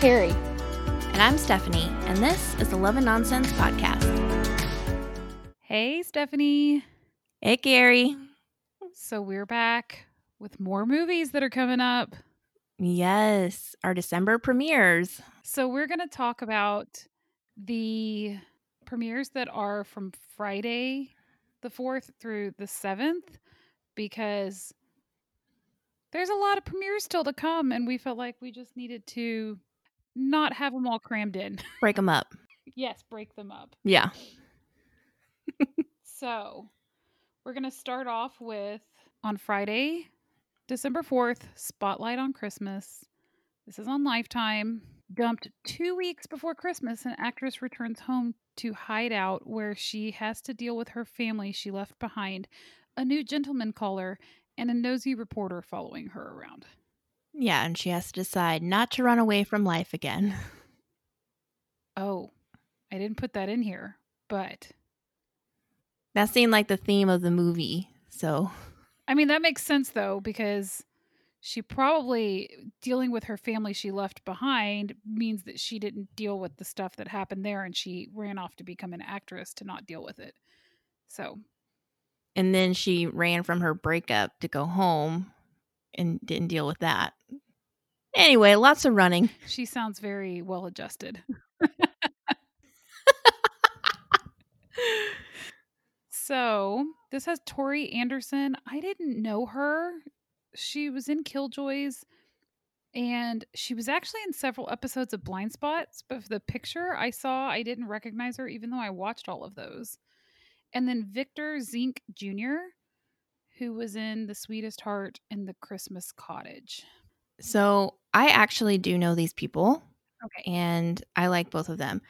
Carrie. And I'm Stephanie, and this is the Love and Nonsense Podcast. Hey, Stephanie. Hey, Gary. So we're back with more movies that are coming up. Yes, our December premieres. So we're going to talk about the premieres that are from Friday the 4th through the 7th because there's a lot of premieres still to come and we felt like we just needed to not have them all crammed in. Break them up. yes, break them up. Yeah. so, we're going to start off with on Friday, December 4th, Spotlight on Christmas. This is on Lifetime. Dumped two weeks before Christmas, an actress returns home to hide out where she has to deal with her family she left behind, a new gentleman caller, and a nosy reporter following her around. Yeah, and she has to decide not to run away from life again. Oh, I didn't put that in here, but that seemed like the theme of the movie. So, I mean, that makes sense though, because she probably dealing with her family she left behind means that she didn't deal with the stuff that happened there and she ran off to become an actress to not deal with it. So, and then she ran from her breakup to go home and didn't deal with that. Anyway, lots of running. She sounds very well adjusted. so, this has Tori Anderson. I didn't know her. She was in Killjoys and she was actually in several episodes of Blind Spots, but the picture I saw, I didn't recognize her even though I watched all of those. And then Victor Zinck Jr., who was in The Sweetest Heart and The Christmas Cottage. So I actually do know these people. Okay. And I like both of them.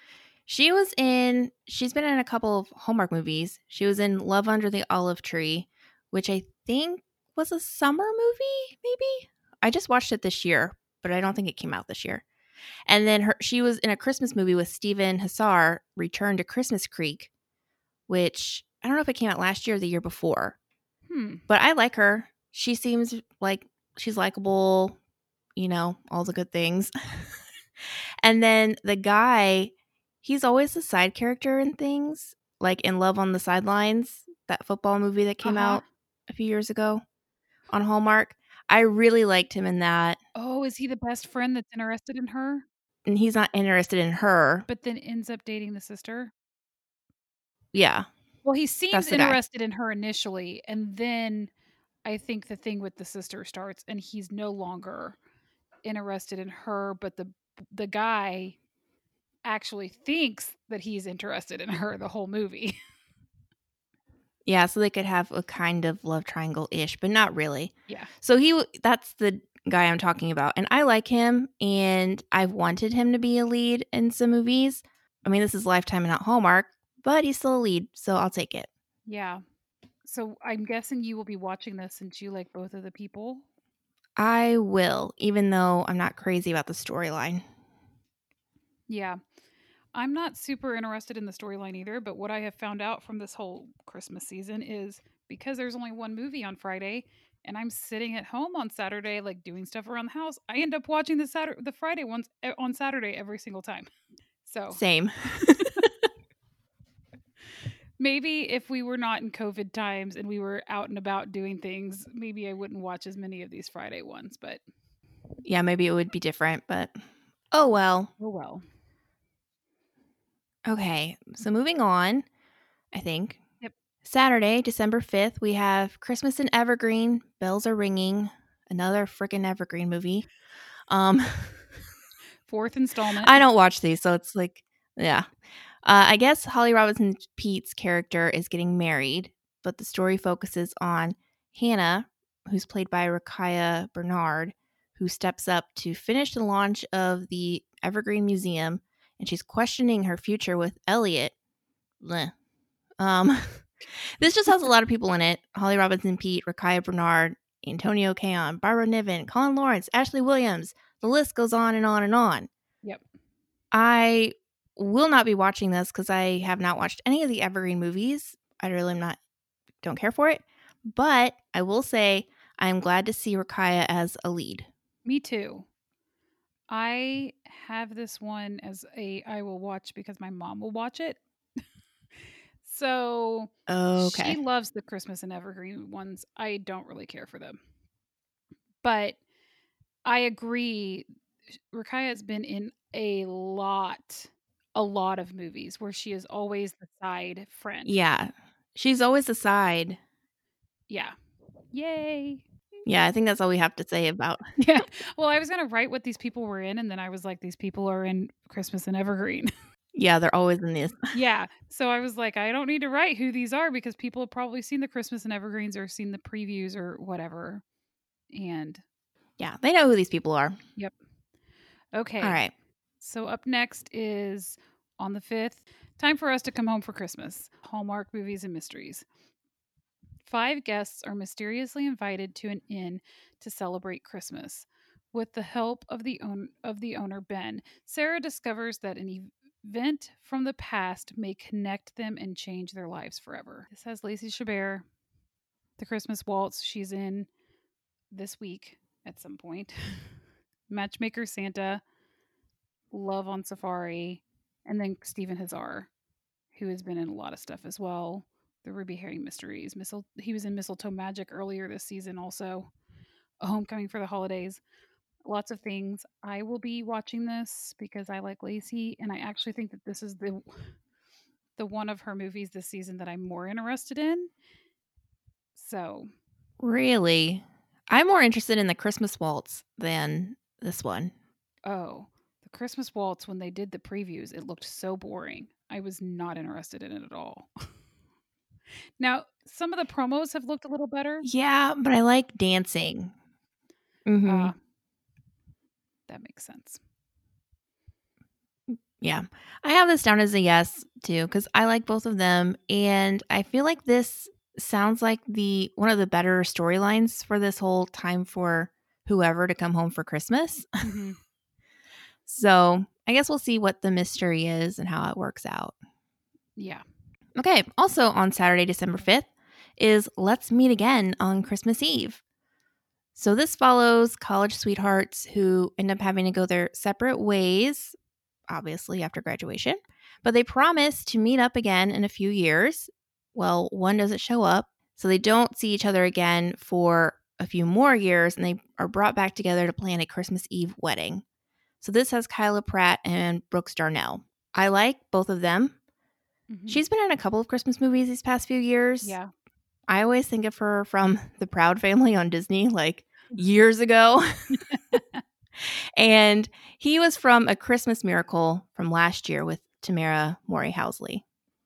She was in, she's been in a couple of Hallmark movies. She was in Love Under the Olive Tree, which I think was a summer movie, maybe. I just watched it this year, but I don't think it came out this year. And then her, she was in a Christmas movie with Stephen Huszar, Return to Christmas Creek, which I don't know if it came out last year or the year before. Hmm. But I like her. She seems like she's likable, you know, all the good things. and then the guy, he's always the side character in things, like in Love on the Sidelines, that football movie that came Uh-huh. out a few years ago on Hallmark. I really liked him in that. Oh, is he the best friend that's interested in her, And he's not interested in her. but then ends up dating the sister? Yeah. Well, he seems the guy. interested in her initially, and then I think the thing with the sister starts, and he's no longer interested in her, but the the guy actually thinks that he's interested in her the whole movie. Yeah, so they could have a kind of love triangle ish, but not really. yeah. So he that's the guy I'm talking about and I like him and I've wanted him to be a lead in some movies. I mean, this is Lifetime and not Hallmark, but he's still a lead, so I'll take it. Yeah. So I'm guessing you will be watching this since you like both of the people. I will, even though I'm not crazy about the storyline. Yeah. I'm not super interested in the storyline either, but what I have found out from this whole Christmas season is because there's only one movie on Friday and I'm sitting at home on Saturday like doing stuff around the house, I end up watching the Saturday the Friday ones eh, on Saturday every single time. So, Same. maybe if we were not in COVID times and we were out and about doing things, maybe I wouldn't watch as many of these Friday ones, but yeah, maybe it would be different, but oh well. oh well. Okay, so moving on, I think. Yep. Saturday, December 5th, we have Christmas in Evergreen, Bells Are Ringing, another freaking Evergreen movie. Um Fourth installment. I don't watch these, so it's like, yeah. Uh, I guess Holly Robinson Peete's character is getting married, but the story focuses on Hannah, who's played by Rukiya Bernard, who steps up to finish the launch of the Evergreen Museum, and she's questioning her future with Elliot. Bleh. Um, this just has a lot of people in it: Holly Robinson Peete, Rukiya Bernard, Antonio Cayonne, Barbara Niven, Colin Lawrence, Ashley Williams. The list goes on and on and on. Yep. I will not be watching this because I have not watched any of the Evergreen movies. I really am not don't care for it. But I will say I am glad to see Rukiya as a lead. Me too. I have this one as a I will watch because my mom will watch it. so Okay. she loves the Christmas and Evergreen ones. I don't really care for them. But I agree. Rukiya has been in a lot, a lot of movies where she is always the side friend. Yeah. She's always the side. Yeah. Yay. Yeah, I think that's all we have to say about. Yeah. Well, I was going to write what these people were in, and then I was like, these people are in Christmas and Evergreen. Yeah, they're always in this. yeah. So I was like, I don't need to write who these are because people have probably seen the Christmas and Evergreens or seen the previews or whatever. And Yeah, they know who these people are. Yep. Okay. All right. So up next is on the 5th, time for us to come home for Christmas. Hallmark movies and mysteries. Five guests are mysteriously invited to an inn to celebrate Christmas. With the help of the own of the owner Ben, Sarah discovers that an event from the past may connect them and change their lives forever. This has Lacey Chabert, the Christmas waltz she's in this week at some point. Matchmaker Santa, Love on Safari, and then Stephen Huszar, who has been in a lot of stuff as well. The Ruby Herring Mysteries. Mistle- he was in Mistletoe Magic earlier this season, also. A Homecoming for the Holidays. Lots of things. I will be watching this because I like Lacey, and I actually think that this is the the one of her movies this season that I'm more interested in. So Really? I'm more interested in the Christmas waltz than this one. Oh, Christmas waltz when they did the previews, it looked so boring. I was not interested in it at all. now, some of the promos have looked a little better. Yeah, but I like dancing. hmm Uh, that makes sense. Yeah. I have this down as a yes too cuz I like both of them and I feel like this sounds like the one of the better storylines for this whole time for whoever to come home for Christmas. Mhm. So, I guess we'll see what the mystery is and how it works out. Yeah. Okay, also on Saturday, December 5th is Let's Meet Again on Christmas Eve. So this follows college sweethearts who end up having to go their separate ways, obviously after graduation, but they promise to meet up again in a few years. Well, one doesn't show up, so they don't see each other again for a few more years and they are brought back together to plan a Christmas Eve wedding. So this has Kyla Pratt and Brooks Darnell. I like both of them. Mhm. She's been in a couple of Christmas movies these past few years. yeah. I always think of her from The Proud Family on Disney, like years ago. and he was from A Christmas Miracle from last year with Tamera Mowry Housley.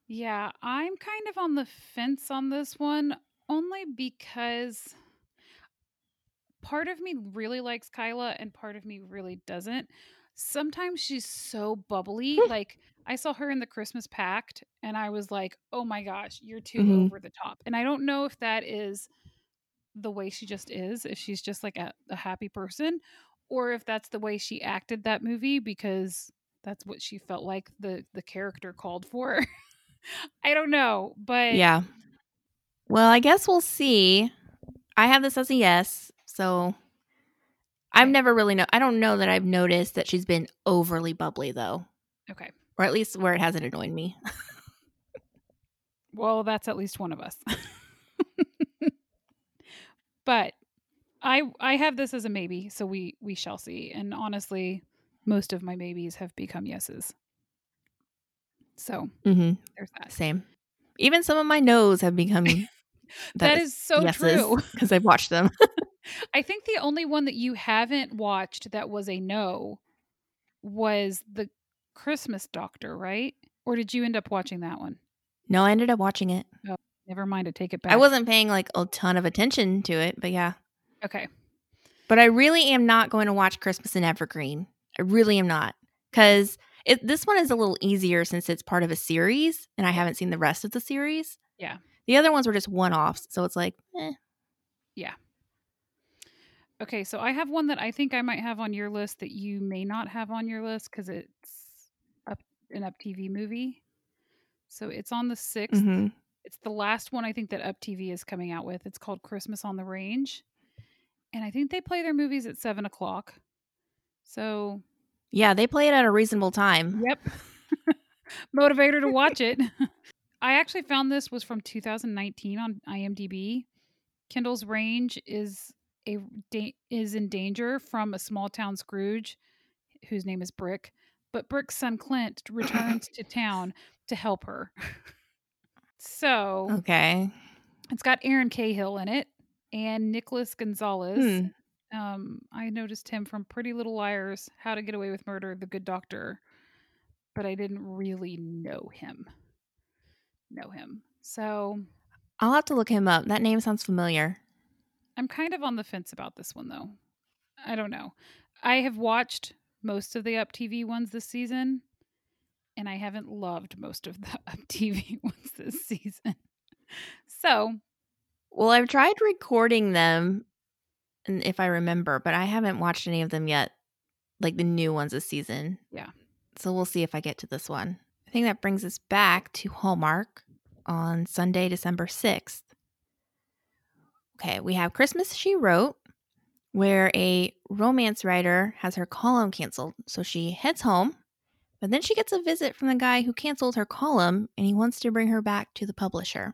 Yeah, I'm kind of on the fence on this one only because part of me really likes Kyla and part of me really doesn't. Sometimes she's so bubbly. like I saw her in the Christmas Pact and I was like, "Oh my gosh, you're too Mhm. over the top." And I don't know if that is the way she just is, if she's just like a, a happy person or if that's the way she acted that movie because that's what she felt like the the character called for. I don't know, but Yeah. Well, I guess we'll see. I have this as a yes. So I've never really know I don't know that I've noticed that she's been overly bubbly though. okay. Or at least where it hasn't annoyed me. Well, that's at least one of us. but I I have this as a maybe, so we we shall see. And honestly, most of my maybes have become yeses. So mm-hmm. there's that. Same. Even some of my no's have become that is so true. because I've watched them. I think the only one that you haven't watched that was a no was the Christmas Doctor, right? Or did you end up watching that one? no, I ended up watching it. Never mind, I take it back. I wasn't paying like a ton of attention to it, but yeah. okay. But I really am not going to watch Christmas in Evergreen. I really am not because this one is a little easier since it's part of a series, and I haven't seen the rest of the series. Yeah. The other ones were just one offs, so it's like, eh. Okay, so I have one that I think I might have on your list that you may not have on your list because it's up an Up TV movie. So it's on the 6th. mhm. It's the last one I think that Up TV is coming out with. It's called Christmas on the Range. And I think they play their movies at seven o'clock. So Yeah, they play it at a reasonable time. Yep. Motivator to watch it. I actually found this was from 2019 on IMDb. Kendall's range is a da- is in danger from a small town Scrooge, whose name is Brick. But Brick's son Clint returns to town to help her. so Okay. it's got Erin Cahill in it and Nicholas Gonzalez. Hmm. Um, I noticed him from Pretty Little Liars, How to Get Away with Murder, The Good Doctor, but I didn't really know him. Know him. So I'll have to look him up. That name sounds familiar. I'm kind of on the fence about this one though. I don't know. I have watched most of the Up TV ones this season, and I haven't loved most of the Up TV ones this season. So Well, I've tried recording them, and if I remember, but I haven't watched any of them yet, like the new ones this season. Yeah. So we'll see if I get to this one. I think that brings us back to Hallmark on Sunday, December 6th. Okay, we have Christmas She Wrote, where a romance writer has her column canceled. So she heads home, but then she gets a visit from the guy who canceled her column and he wants to bring her back to the publisher.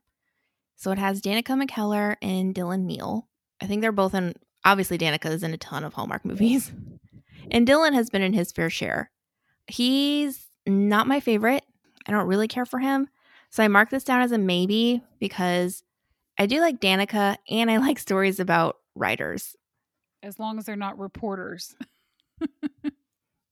So it has Danica McKellar and Dylan Neal. I think they're both in, obviously, Danica is in a ton of Hallmark movies. And Dylan has been in his fair share. He's not my favorite. I don't really care for him. So I mark this down as a maybe because I do like Danica and I like stories about writers. as long as they're not reporters.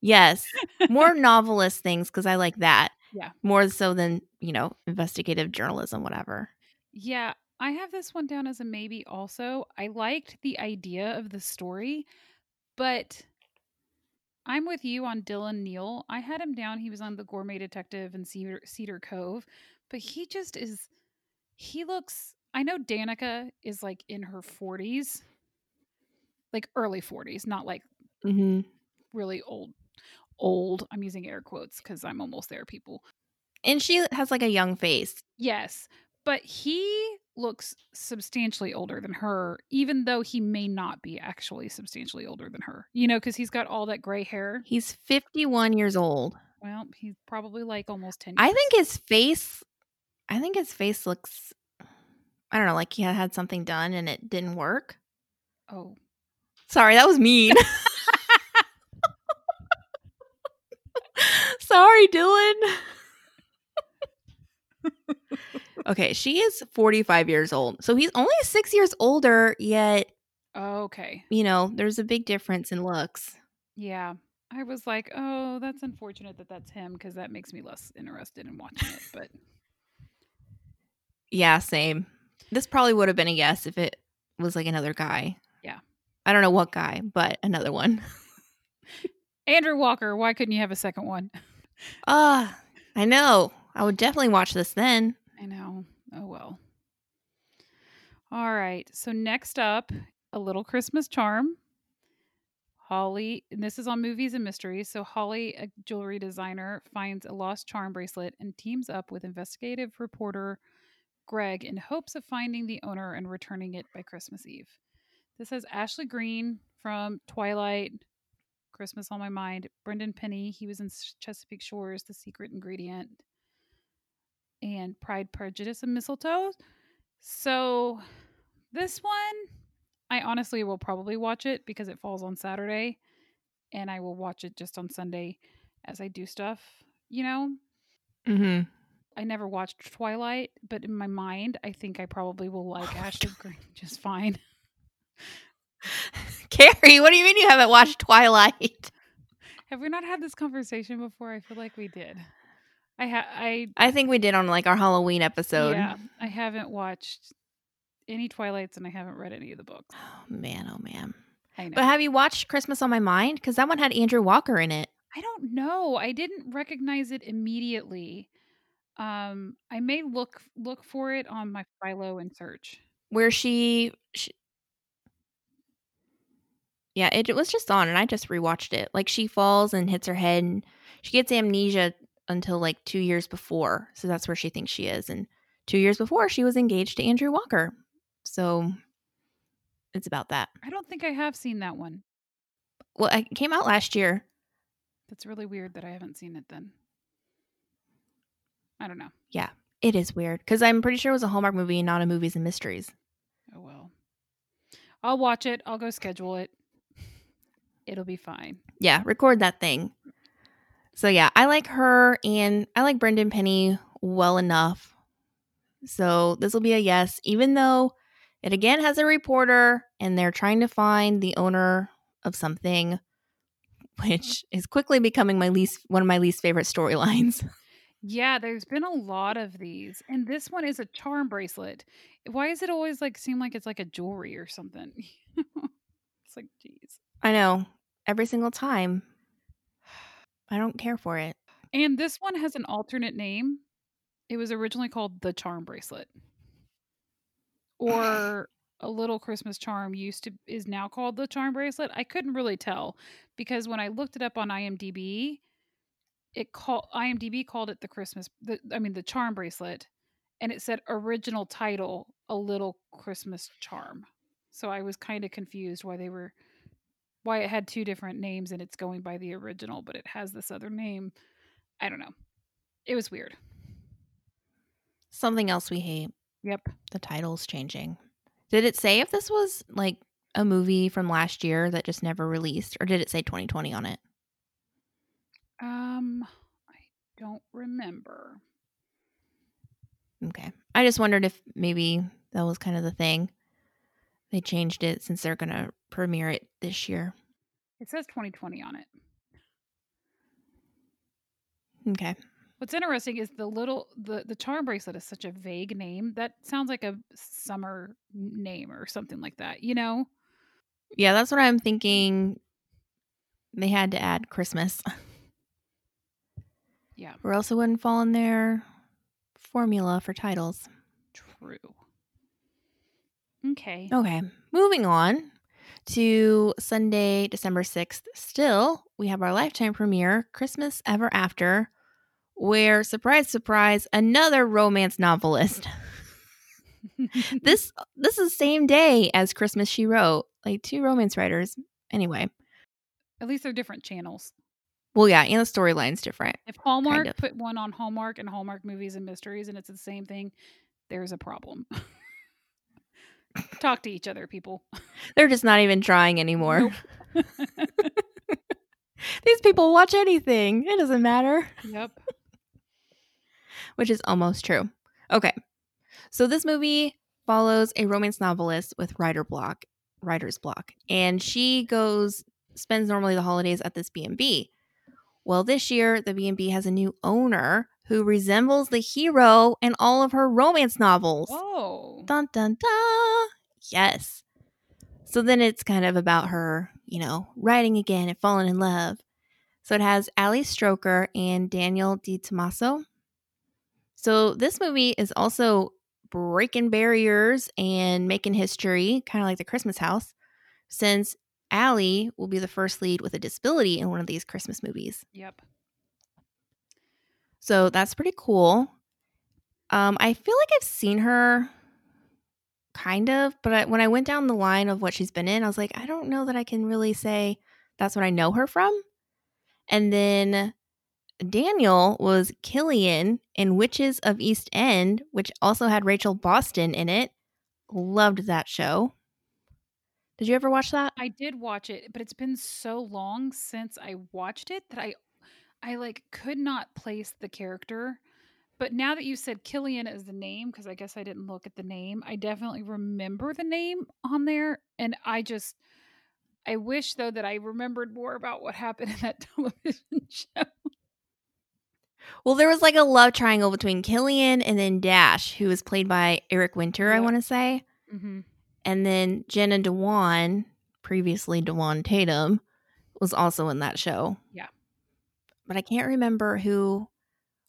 Yes, more novelist things because I like that. Yeah. More so than, you know, investigative journalism, whatever. Yeah, I have this one down as a maybe also. I liked the idea of the story, but I'm with you on Dylan Neal. I had him down. He was on The Gourmet Detective and Cedar, Cedar Cove, but he just is, he looks, I know Danica is like in her 40s, like early 40s, not like Mm-hmm. really old. Old. I'm using air quotes because I'm almost there, people. And she has like a young face. Yes, but he looks substantially older than her, even though he may not be actually substantially older than her. You know, because he's got all that gray hair. He's 51 years old. Well, he's probably like almost 10 years. I think his face, I think his face looks, I don't know, like he had something done and it didn't work. Oh, Sorry, that was mean. Sorry, Dylan. okay, she is 45 years old. So he's only six years older, yet, oh, okay. you know, there's a big difference in looks. Yeah. I was like, oh, that's unfortunate that that's him because that makes me less interested in watching it. But Yeah, same. This probably would have been a yes if it was like another guy. Yeah. I don't know what guy, but another one. Andrew Walker, why couldn't you have a second one? Ah, I know. I would definitely watch this then. I know. Oh well. All right. So next up, a little Christmas charm. Holly, and this is on movies and mysteries. So Holly, a jewelry designer, finds a lost charm bracelet and teams up with investigative reporter Greg in hopes of finding the owner and returning it by Christmas Eve. This has Ashley Greene from Twilight, Christmas on My Mind, Brendan Penny, he was in Chesapeake Shores, The Secret Ingredient, and Pride, Prejudice, and Mistletoe. So this one, I honestly will probably watch it because it falls on Saturday, and I will watch it just on Sunday as I do stuff. You know, Mm-hmm. I never watched Twilight, but in my mind, I think I probably will oh like Oh Ashley Greene just fine. Carrie, what do you mean you haven't watched Twilight? Have we not had this conversation before? I feel like we did. I ha- I I think we did on like our Halloween episode. yeah, I haven't watched any Twilights and I haven't read any of the books. Oh man, oh man. I know. But have you watched Christmas on My Mind? Because that one had Andrew Walker in it. I don't know. I didn't recognize it immediately. Um, I may look look for it on my Philo and search. where she, she yeah it was just on and i just rewatched it like she falls and hits her head and she gets amnesia until like two years before so that's where she thinks she is and two years before she was engaged to andrew walker so it's about that I don't think I have seen that one. well it came out last year That's really weird that I haven't seen it then. I don't know. Yeah, it is weird because I'm pretty sure it was a Hallmark movie, not a movies and mysteries. Oh well. I'll watch it. I'll go schedule it. It'll be fine. Yeah, record that thing. So yeah, I like her and I like Brendan Penny well enough. So this will be a yes, even though it again has a reporter and they're trying to find the owner of something, which is quickly becoming my least one of my least favorite storylines. Yeah, there's been a lot of these. And this one is a charm bracelet. Why is it always like seem like it's like a jewelry or something? it's like, geez. I know. Every single time. I don't care for it. And this one has an alternate name. It was originally called the charm bracelet. Or a little Christmas charm used to is now called the charm bracelet. I couldn't really tell because when I looked it up on IMDb, it called IMDb called it the Christmas the I mean the charm bracelet and it said original title a little Christmas charm. So I was kind of confused why they were why it had two different names and it's going by the original but it has this other name. I don't know. It was weird. Something else we hate. Yep. The title's changing. Did it say if this was like a movie from last year that just never released or did it say 2020 on it? Um I don't remember. Okay. I just wondered if maybe that was kind of the thing. They changed it since they're going to premiere it this year. It says 2020 on it. Okay. What's interesting is the little the the charm bracelet is such a vague name. That sounds like a summer name or something like that, you know? Yeah, that's what I'm thinking. They had to add Christmas. Yeah. Or else it wouldn't fall in their formula for titles. True. Okay. Okay, moving on to Sunday, December 6th. Still, we have our lifetime premiere, Christmas Ever After, where, surprise, surprise, another romance novelist. this this is the same day as Christmas She Wrote, like two romance writers. Anyway, At least they're different channels. Well, yeah, and the storyline's different. If Hallmark of. put one on Hallmark and Hallmark movies and mysteries and it's the same thing, there's a problem. Talk to each other, people. They're just not even trying anymore. Nope. These people watch anything. It doesn't matter. yep. which is almost true. Okay. So this movie follows a romance novelist with writer block, writer's block, and she goes spends normally the holidays at this B&B. Well, this year the B&B has a new owner who resembles the hero in all of her romance novels. Whoa. Dun dun dun. Yes. So then it's kind of about her, you know, writing again and falling in love. So it has Ali Stroker and Daniel Di Tommaso. So this movie is also breaking barriers and making history, kind of like the Christmas house, since Ali will be the first lead with a disability in one of these Christmas movies. Yep. So that's pretty cool. Um, I feel like I've seen her kind of, but I, when I went down the line of what she's been in, I was like, I don't know that I can really say that's what I know her from. And then Daniel was Killian in Witches of East End, which also had Rachel Boston in it. Loved that show. Did you ever watch that? I did watch it, but it's been so long since I watched it that I I like could not place the character. But now that you said Killian as the name, because I guess I didn't look at the name, I definitely remember the name on there. And I just I wish though that I remembered more about what happened in that television show. Well, there was like a love triangle between Killian and then Dash, who was played by Eric Winter, I want to say. Mm-hmm. And then Jenna Dewan, previously Dewan Tatum, was also in that show. Yeah. But I can't remember who,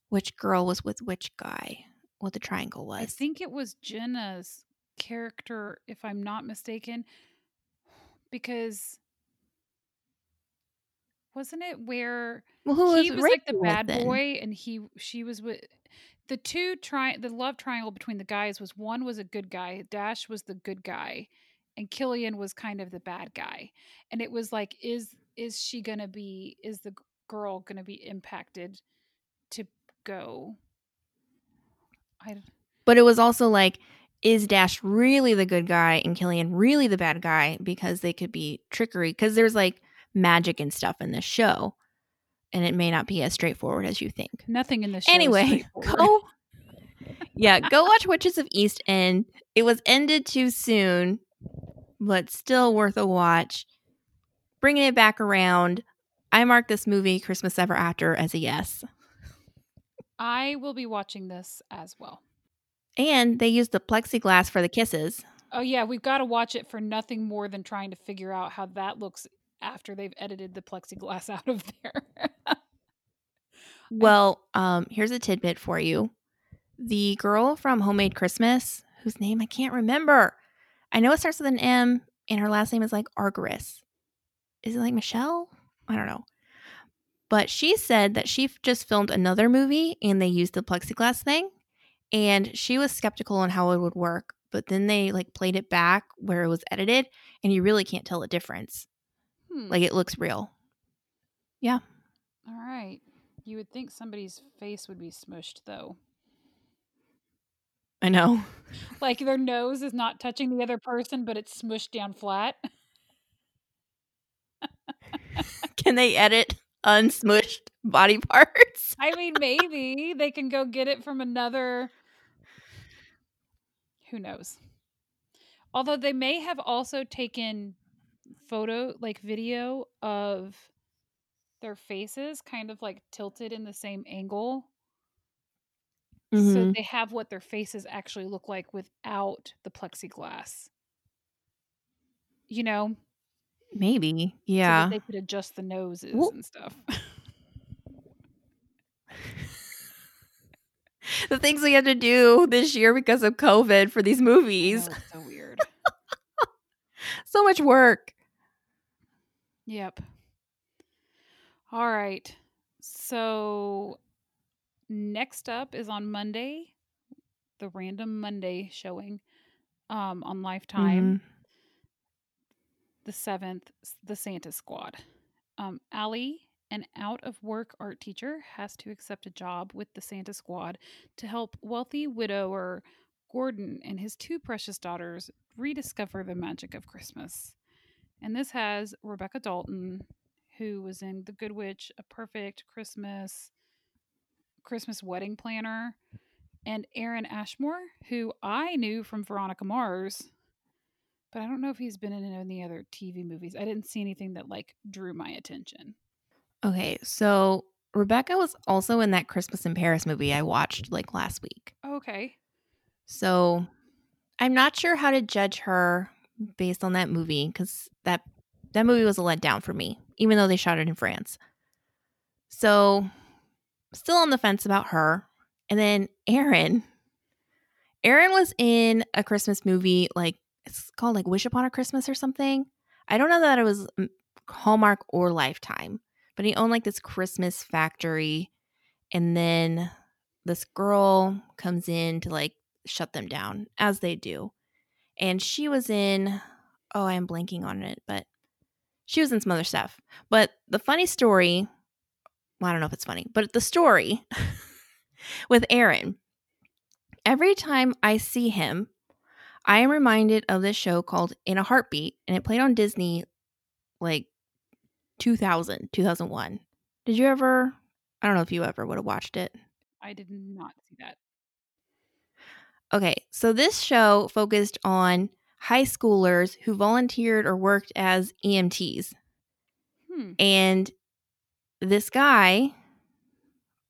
which girl was with which guy, what the triangle was. I think it was Jenna's character, if I'm not mistaken, because wasn't it where well, who he was like the bad then? boy and he she was with the two tri the love triangle between the guys was one was a good guy dash was the good guy and killian was kind of the bad guy and it was like is is she gonna be is the girl going to be impacted to go? I But it was also like, is Dash really the good guy and Killian really the bad guy? Because they could be trickery. Because there's like magic and stuff in this show, and it may not be as straightforward as you think. nothing in this show. Anyway, go. yeah, go watch Witches of East End. It was ended too soon, but still worth a watch. Bringing it back around, I mark this movie Christmas Ever After as a yes. I will be watching this as well. And they used the plexiglass for the kisses. Oh yeah, we've got to watch it for nothing more than trying to figure out how that looks after they've edited the plexiglass out of there. Well, um, here's a tidbit for you. The girl from Homemade Christmas, whose name I can't remember. I know it starts with an M and her last name is like Argyris. Is it like Michelle? I don't know. But she said that she just filmed another movie and they used the plexiglass thing and she was skeptical on how it would work, but then they like played it back where it was edited and you really can't tell the difference. Hmm. Like it looks real. Yeah. All right. You would think somebody's face would be smushed though. I know. Like their nose is not touching the other person, but it's smushed down flat. Can they edit unsmushed body parts? I mean, maybe they can go get it from another. Who knows? Although they may have also taken photo, like video of their faces kind of like tilted in the same angle. So Mhm. they have what their faces actually look like without the plexiglass. You know, Maybe. Yeah. that they could adjust the noses Well- and stuff. the things we had to do this year because of COVID for these movies. know, so weird. So much work. Yep. All right. So next up is on Monday, the random Monday showing um, on Lifetime, Mhm. the seventh, the Santa Squad. Um, Allie, an out of work art teacher, has to accept a job with the Santa Squad to help wealthy widower Gordon and his two precious daughters rediscover the magic of Christmas. And this has Rebecca Dalton, who was in The Good Witch, A Perfect Christmas, Christmas Wedding Planner, and Aaron Ashmore, who I knew from Veronica Mars, but I don't know if he's been in any other TV movies. I didn't see anything that like drew my attention. Okay, so Rebecca was also in that Christmas in Paris movie I watched like last week. Okay. So I'm not sure how to judge her based on that movie because that that movie was a letdown for me, even though they shot it in France. So still on the fence about her. And then Aaron. Aaron was in a Christmas movie like it's called like Wish Upon a Christmas or something. I don't know that it was mm, Hallmark or Lifetime, but he owned like this Christmas factory and then this girl comes in to like shut them down as they do. And she was in oh, I am blanking on it, but she was in some other stuff. But the funny story, well, I don't know if it's funny, but the story with Aaron, every time I see him, I am reminded of this show called In a Heartbeat, and it played on Disney like 2000, 2001. Did you ever? I don't know if you ever would have watched it. I did not see that. Okay, so this show focused on high schoolers who volunteered or worked as EMTs. Hmm. And this guy,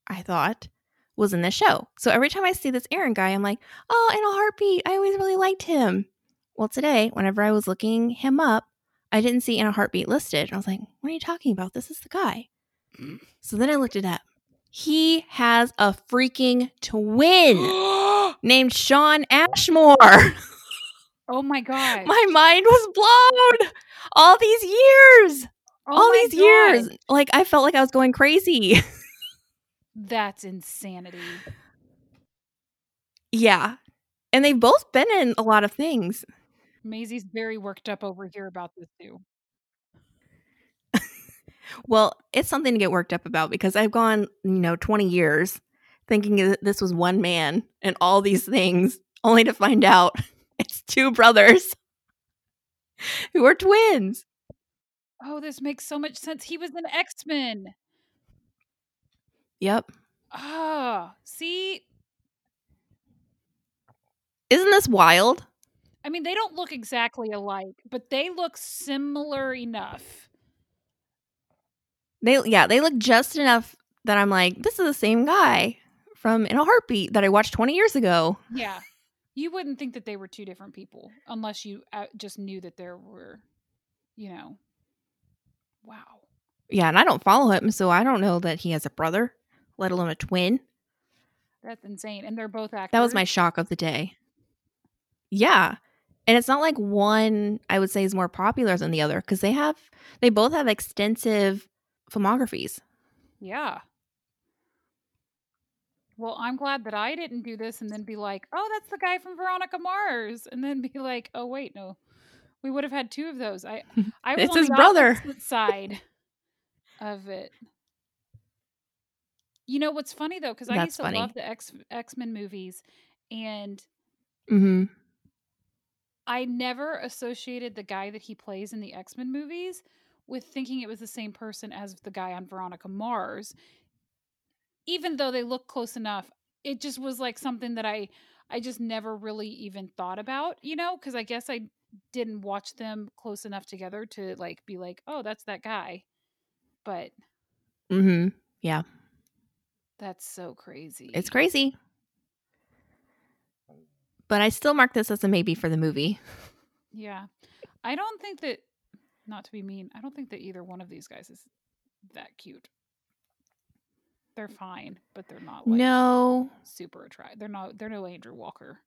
I thought, was in the show. So every time I see this Aaron guy, I'm like, oh, in a heartbeat. I always really liked him. Well, today, whenever I was looking him up, I didn't see in a heartbeat listed. And I was like, what are you talking about? This is the guy. so then I looked it up. He has a freaking twin named Shawn Ashmore. oh my god. My mind was blown. All these years. Oh all these God. years. Like I felt like I was going crazy. That's insanity. yeah. And they've both been in a lot of things. Maisie's very worked up over here about this too. Well, it's something to get worked up about because I've gone, you know, 20 years thinking that this was one man and all these things, only to find out it's two brothers who are twins. Oh, this makes so much sense. He was an X Men. Yep. Ah, see, Isn't this wild? I mean, they don't look exactly alike, but they look similar enough. They yeah, they look just enough that I'm like, this is the same guy from In a Heartbeat that I watched 20 years ago. Yeah. You wouldn't think that they were two different people unless you uh, just knew that there were, you know. Wow. Yeah, and I don't follow him, so I don't know that he has a brother, let alone a twin. That's insane. And they're both actors. That was my shock of the day. Yeah. And it's not like one I would say is more popular than the other because they have they both have extensive filmographies. Yeah. Well, I'm glad that I didn't do this and then be like, oh, that's the guy from Veronica Mars. And then be like, oh, wait, no. We would have had two of those. I, I was It's his brother. side of it. You know what's funny though, because I used to funny. love the X X Men movies, and mm-hmm. I never associated the guy that he plays in the X Men movies with thinking it was the same person as the guy on Veronica Mars. Even though they look close enough, it just was like something that I I just never really even thought about, you know, because I guess I didn't watch them close enough together to like be like, oh, that's that guy. But Mm-hmm. Yeah. that's so crazy. It's crazy. But I still mark this as a maybe for the movie. Yeah. I don't think that not to be mean, I don't think that either one of these guys is that cute. They're fine, but they're not like no. super attractive. They're not they're no Andrew Walker.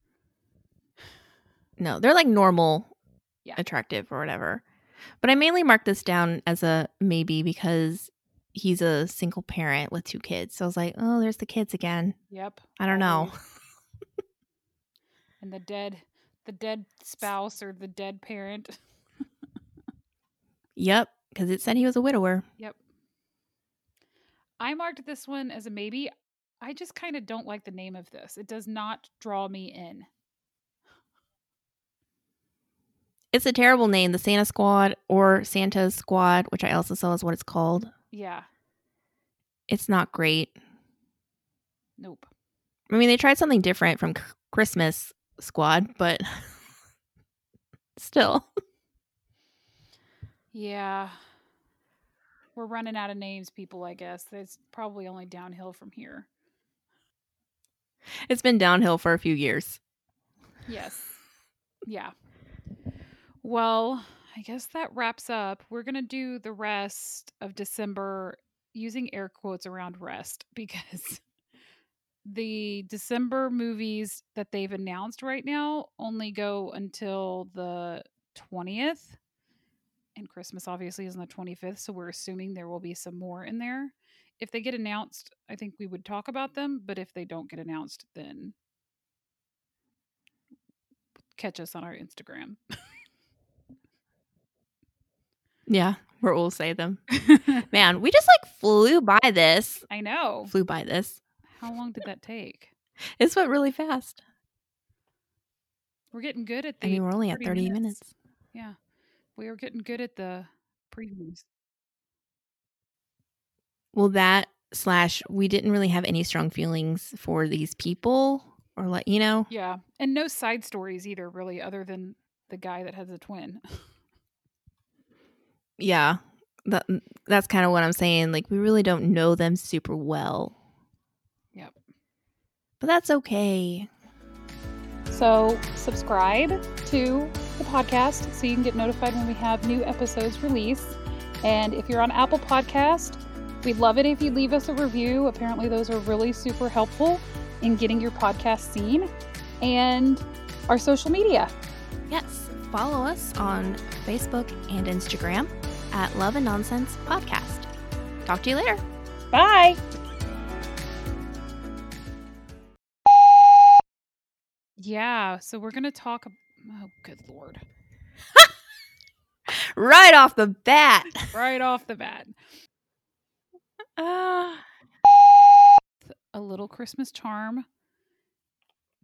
No, they're like normal Yeah. attractive or whatever. But I mainly mark this down as a maybe because he's a single parent with two kids. So I was like, oh, there's the kids again. Yep. I don't know. and the dead the dead spouse or the dead parent. Yep, because it said he was a widower. Yep. I marked this one as a maybe. I just kind of don't like the name of this. It does not draw me in. It's a terrible name, the Santa Squad or Santa's Squad, which I also saw is what it's called. Yeah. It's not great. Nope. I mean, they tried something different from Christmas Squad, but still. Yeah. We're running out of names, people, I guess. It's probably only downhill from here. It's been downhill for a few years. Yes. Yeah. Well, I guess that wraps up. We're going to do the rest of December using air quotes around rest because the December movies that they've announced right now only go until the 20th. And Christmas obviously is on the 25th. So we're assuming there will be some more in there. If they get announced, I think we would talk about them. But if they don't get announced, then catch us on our Instagram. Yeah, where we'll say them. Man, we just like flew by this. I know. Flew by this. How long did that take? This went really fast. We're getting good at the I mean, we're only at 30 30 minutes. Yeah. We were getting good at the previews. Well, that slash, we didn't really have any strong feelings for these people or like, you know, Yeah. And no side stories either, really, other than the guy that has a twin. yeah. That, mm, that's kind of what I'm saying. Like, we really don't know them super well. Yep. But that's okay. So, subscribe to the podcast so you can get notified when we have new episodes released. And if you're on Apple Podcast, we'd love it if you leave us a review. Apparently, those are really super helpful in getting your podcast seen. And our social media. Yes. Follow us on Facebook and Instagram at Love and Nonsense Podcast. Talk to you later. Bye. Yeah, so we're going to talk. Oh, good lord. Right off the bat. Right off the bat. Ah. A Little Christmas Charm.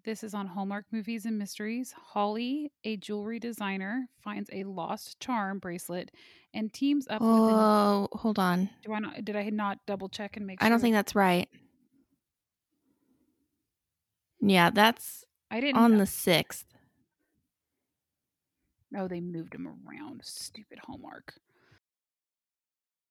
This is on Hallmark Movies and Mysteries. Holly, a jewelry designer, finds a lost charm bracelet and teams up with. An, oh, hold on. do I not? Did I not double check and make? Sure? I don't think that's right. Yeah, that's I didn't. on the sixth. Oh, they moved him around. Stupid Hallmark.